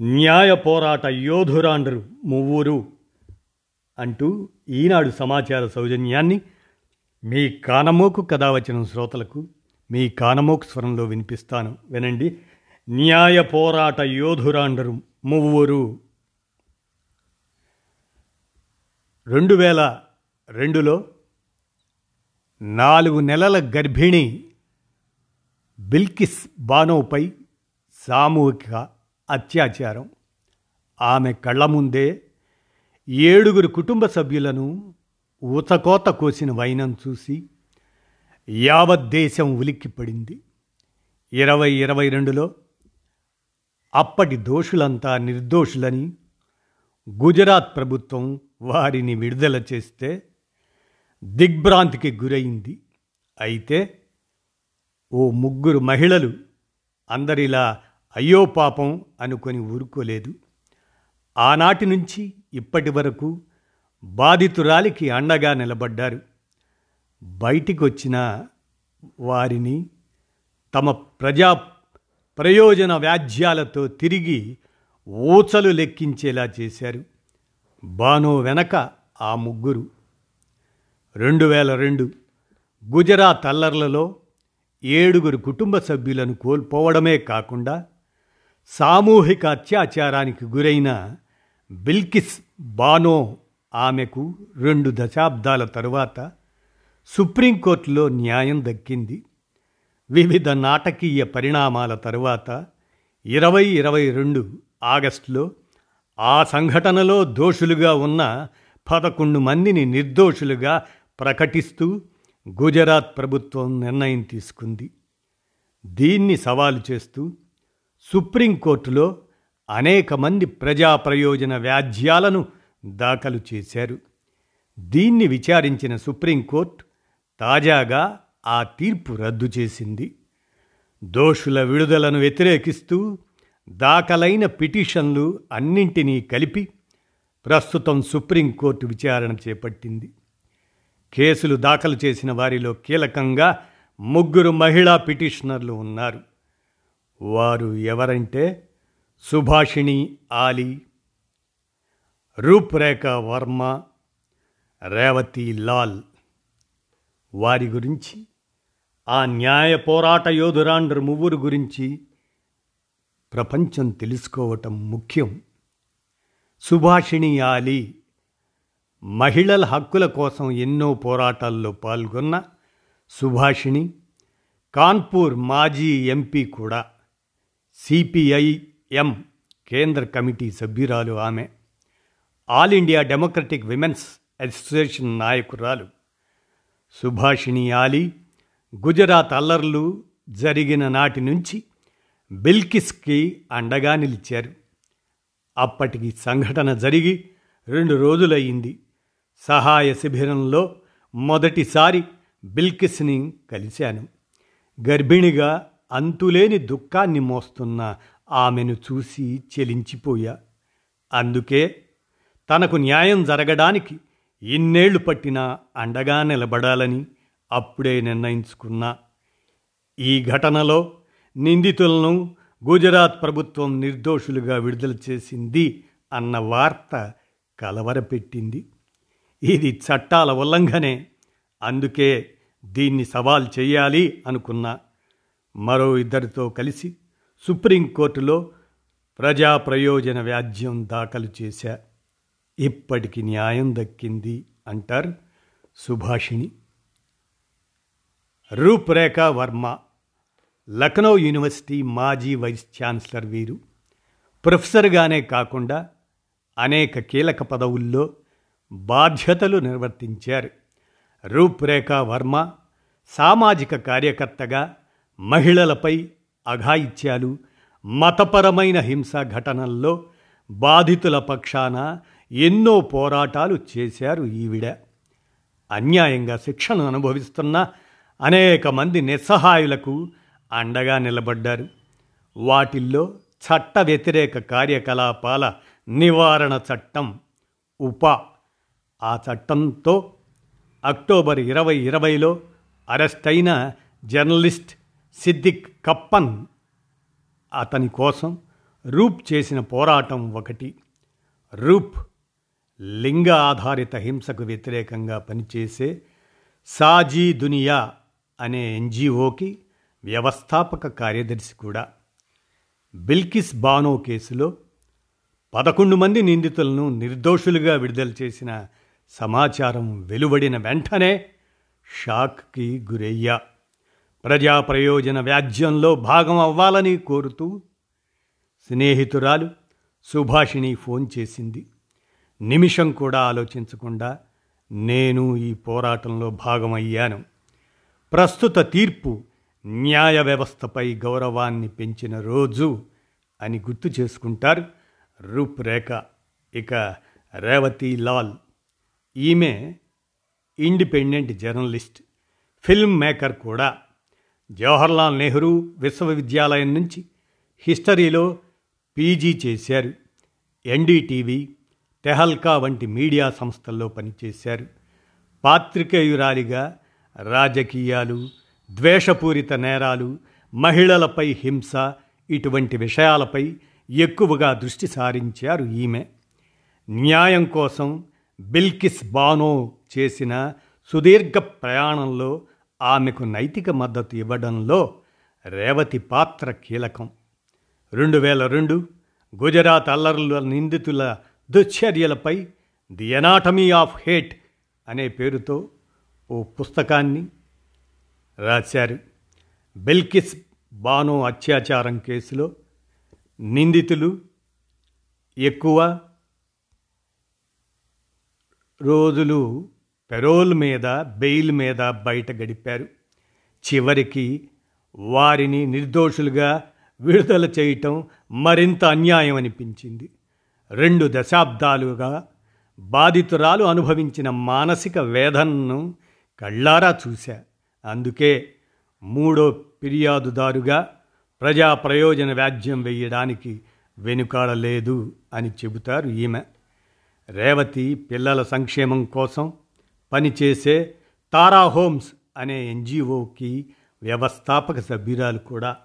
న్యాయ పోరాట యోధురాండ్రు మువ్వురు అంటూ ఈనాడు సమాచార సౌజన్యాన్ని మీ కానమోకు కథ వచ్చిన శ్రోతలకు మీ కానమోకు స్వరంలో వినిపిస్తాను. వినండి. న్యాయ పోరాట యోధురాండరు మువ్వురు. రెండు వేల రెండులో నాలుగు నెలల గర్భిణి బిల్కిస్ బానోపై సామూహిక అత్యాచారం. ఆమె కళ్ళ ముందే ఏడుగురు కుటుంబ సభ్యులను ఊతకోత కోసిన వైనం చూసి యావత్ దేశం ఉలిక్కిపడింది. ఇరవై ఇరవై రెండులో అప్పటి దోషులంతా నిర్దోషులని గుజరాత్ ప్రభుత్వం వారిని విడుదల చేస్తే దిగ్భ్రాంతికి గురైంది. అయితే ఓ ముగ్గురు మహిళలు అందరిలా అయ్యో పాపం అనుకొని ఊరుకోలేదు. ఆనాటి నుంచి ఇప్పటి వరకు బాధితురాలికి అండగా నిలబడ్డారు. బయటికి వచ్చిన వారిని తమ ప్రజా ప్రయోజన వ్యాజ్యాలతో తిరిగి ఊచలు లెక్కించేలా చేశారు. బానో వెనక ఆ ముగ్గురు. రెండు వేల రెండు గుజరాత్ అల్లర్లలో ఏడుగురు కుటుంబ సభ్యులను కోల్పోవడమే కాకుండా సామూహిక అత్యాచారానికి గురైన బిల్కిస్ బానో ఆమెకు రెండు దశాబ్దాల తరువాత సుప్రీంకోర్టులో న్యాయం దక్కింది. వివిధ నాటకీయ పరిణామాల తరువాత ఇరవై ఇరవై రెండు ఆగస్టులో ఆ సంఘటనలో దోషులుగా ఉన్న పదకొండు మందిని నిర్దోషులుగా ప్రకటిస్తూ గుజరాత్ ప్రభుత్వం నిర్ణయం తీసుకుంది. దీన్ని సవాలు చేస్తూ సుప్రీంకోర్టులో అనేక మంది ప్రజా ప్రయోజన వ్యాజ్యాలను దాఖలు చేశారు. దీన్ని విచారించిన సుప్రీంకోర్టు తాజాగా ఆ తీర్పు రద్దు చేసింది. దోషుల విడుదలను వ్యతిరేకిస్తూ దాఖలైన పిటిషన్లు అన్నింటినీ కలిపి ప్రస్తుతం సుప్రీంకోర్టు విచారణ చేపట్టింది. కేసులు దాఖలు చేసిన వారిలో కీలకంగా ముగ్గురు మహిళా పిటిషనర్లు ఉన్నారు. వారు ఎవరంటే సుభాషిణి ఆలీ రూప్రేఖ వర్మ రేవతి లాల్. వారి గురించి ఆ న్యాయ పోరాట యోధురాండ్రు ముగ్గురు గురించి ప్రపంచం తెలుసుకోవటం ముఖ్యం. సుభాషిణి ఆలీ మహిళల హక్కుల కోసం ఎన్నో పోరాటాల్లో పాల్గొన్న సుభాషిణి కాన్పూర్ మాజీ ఎంపీ కూడా. సిపిఐఎం కేంద్ర కమిటీ సభ్యురాలు ఆమె. All India democratic women's association నాయకురాలు. సుభాషిణి ఆలీ గుజరాత్ అల్లర్లు జరిగిన నాటి నుంచి బిల్కిస్కి అండగా నిలిచారు. అప్పటికి సంఘటన జరిగి రెండు రోజులయ్యింది. సహాయ శిబిరంలో మొదటిసారి బిల్కిస్ని కలిశాను. గర్భిణిగా అంతులేని దుఃఖాన్ని మోస్తున్న ఆమెను చూసి చెలించిపోయా. అందుకే తనకు న్యాయం జరగడానికి ఇన్నేళ్ళు పట్టినా అండగా నిలబడాలని అప్పుడే నిర్ణయించుకున్నా. ఈ ఘటనలో నిందితులను గుజరాత్ ప్రభుత్వం నిర్దోషులుగా విడుదల చేసింది అన్న వార్త కలవరపెట్టింది. ఇది చట్టాల ఉల్లంఘనే. అందుకే దీన్ని సవాల్ చేయాలి అనుకున్నా. మరో ఇద్దరితో కలిసి సుప్రీంకోర్టులో ప్రజా ప్రయోజన వ్యాజ్యం దాఖలు చేశా. ఇప్పటికి న్యాయం దక్కింది అంటారు సుభాషిణి. రూప్రేఖ వర్మ లక్నో యూనివర్సిటీ మాజీ వైస్ ఛాన్సలర్ వీరు. ప్రొఫెసర్గానే కాకుండా అనేక కీలక పదవుల్లో బాధ్యతలు నిర్వర్తించారు. రూప్రేఖ వర్మ సామాజిక కార్యకర్తగా మహిళలపై అఘాయిత్యాలు మతపరమైన హింస ఘటనల్లో బాధితుల పక్షాన ఎన్నో పోరాటాలు చేశారు ఈవిడ. అన్యాయంగా శిక్షను అనుభవిస్తున్న అనేక మంది నిస్సహాయులకు అండగా నిలబడ్డారు. వాటిల్లో చట్ట వ్యతిరేక కార్యకలాపాల నివారణ చట్టం ఉప. ఆ చట్టంతో అక్టోబర్ ఇరవై ఇరవైలో అరెస్టైన జర్నలిస్ట్ సిద్దిక్ కప్పన్ అతని కోసం రూప్ చేసిన పోరాటం ఒకటి. రూప్ లింగ ఆధారిత హింసకు వ్యతిరేకంగా పనిచేసే సాజీ దునియా అనే ఎన్జిఓకి వ్యవస్థాపక కార్యదర్శి కూడా. బిల్కిస్ బానో కేసులో పదకొండు మంది నిందితులను నిర్దోషులుగా విడుదల చేసిన సమాచారం వెలువడిన వెంటనే షాక్కి గురయ్యా. ప్రజా ప్రయోజన వ్యాజ్యంలో భాగం అవ్వాలని కోరుతూ స్నేహితురాలు సుభాషిణి ఫోన్ చేసింది. నిమిషం కూడా ఆలోచించకుండా నేను ఈ పోరాటంలో భాగమయ్యాను. ప్రస్తుత తీర్పు న్యాయ వ్యవస్థపై గౌరవాన్ని పెంచిన రోజు అని గుర్తు చేసుకుంటారు రూపురేఖ. ఇక రేవతి లాల్. ఈమె ఇండిపెండెంట్ జర్నలిస్ట్ ఫిల్మ్ మేకర్ కూడా. జవహర్లాల్ నెహ్రూ విశ్వవిద్యాలయం నుంచి హిస్టరీలో పీజీ చేశారు. ఎన్డీటీవీ తెహల్కా వంటి మీడియా సంస్థల్లో పనిచేశారు. పాత్రికేయురాలిగా రాజకీయాలు ద్వేషపూరిత నేరాలు మహిళలపై హింస ఇటువంటి విషయాలపై ఎక్కువగా దృష్టి సారించారు ఈమె. న్యాయం కోసం బిల్కిస్ బానో చేసిన సుదీర్ఘ ప్రయాణంలో ఆమెకు నైతిక మద్దతు ఇవ్వడంలో రేవతి పాత్ర కీలకం. రెండు వేల రెండు గుజరాత్ అల్లర్ల నిందితుల దుశ్చర్యలపై ది ఎనాటమీ ఆఫ్ హేట్ అనే పేరుతో ఓ పుస్తకాన్ని రాశారు. బెల్కిస్ బానో అత్యాచారం కేసులో నిందితులు ఎక్కువ రోజులు పెరోల్ మీద బెయిల్ మీద బయట గడిపారు. చివరికి వారిని నిర్దోషులుగా విడుదల చేయటం మరింత అన్యాయం అనిపించింది. రెండు దశాబ్దాలుగా బాధితురాలు అనుభవించిన మానసిక వేదనను కళ్ళారా చూశా. అందుకే మూడో ఫిర్యాదుదారుగా ప్రజా ప్రయోజన వ్యాజ్యం వేయడానికి వెనుకాడలేదు అని చెబుతారు ఈమె. రేవతి పిల్లల సంక్షేమం కోసం పనిచేసే తారా హోమ్స్ అనే ఎన్జిఓకి వ్యవస్థాపక సభ్యురాలు కూడా.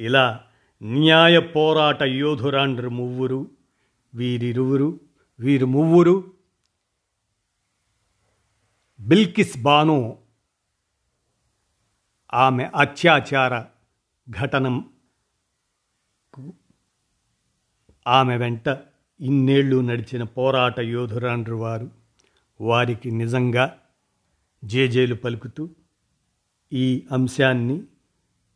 ఇలా న్యాయ పోరాట యోధురాండ్రు మువ్వురు వీరిరువురు వీరు మువ్వురు. బిల్కిస్ బాను ఆమె అత్యాచార ఘటనం ఆమె వెంట ఇన్నేళ్ళు నడిచిన పోరాట యోధురాండ్రు వారు. వారికి నిజంగా జేజేలు పలుకుతూ ఈ అంశాన్ని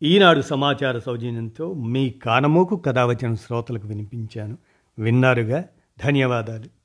ఈనాడు సమాచార సౌజన్యంతో మీ కానమోకు కథావచన శ్రోతలకు వినిపించాను. విన్నారుగా? ధన్యవాదాలు.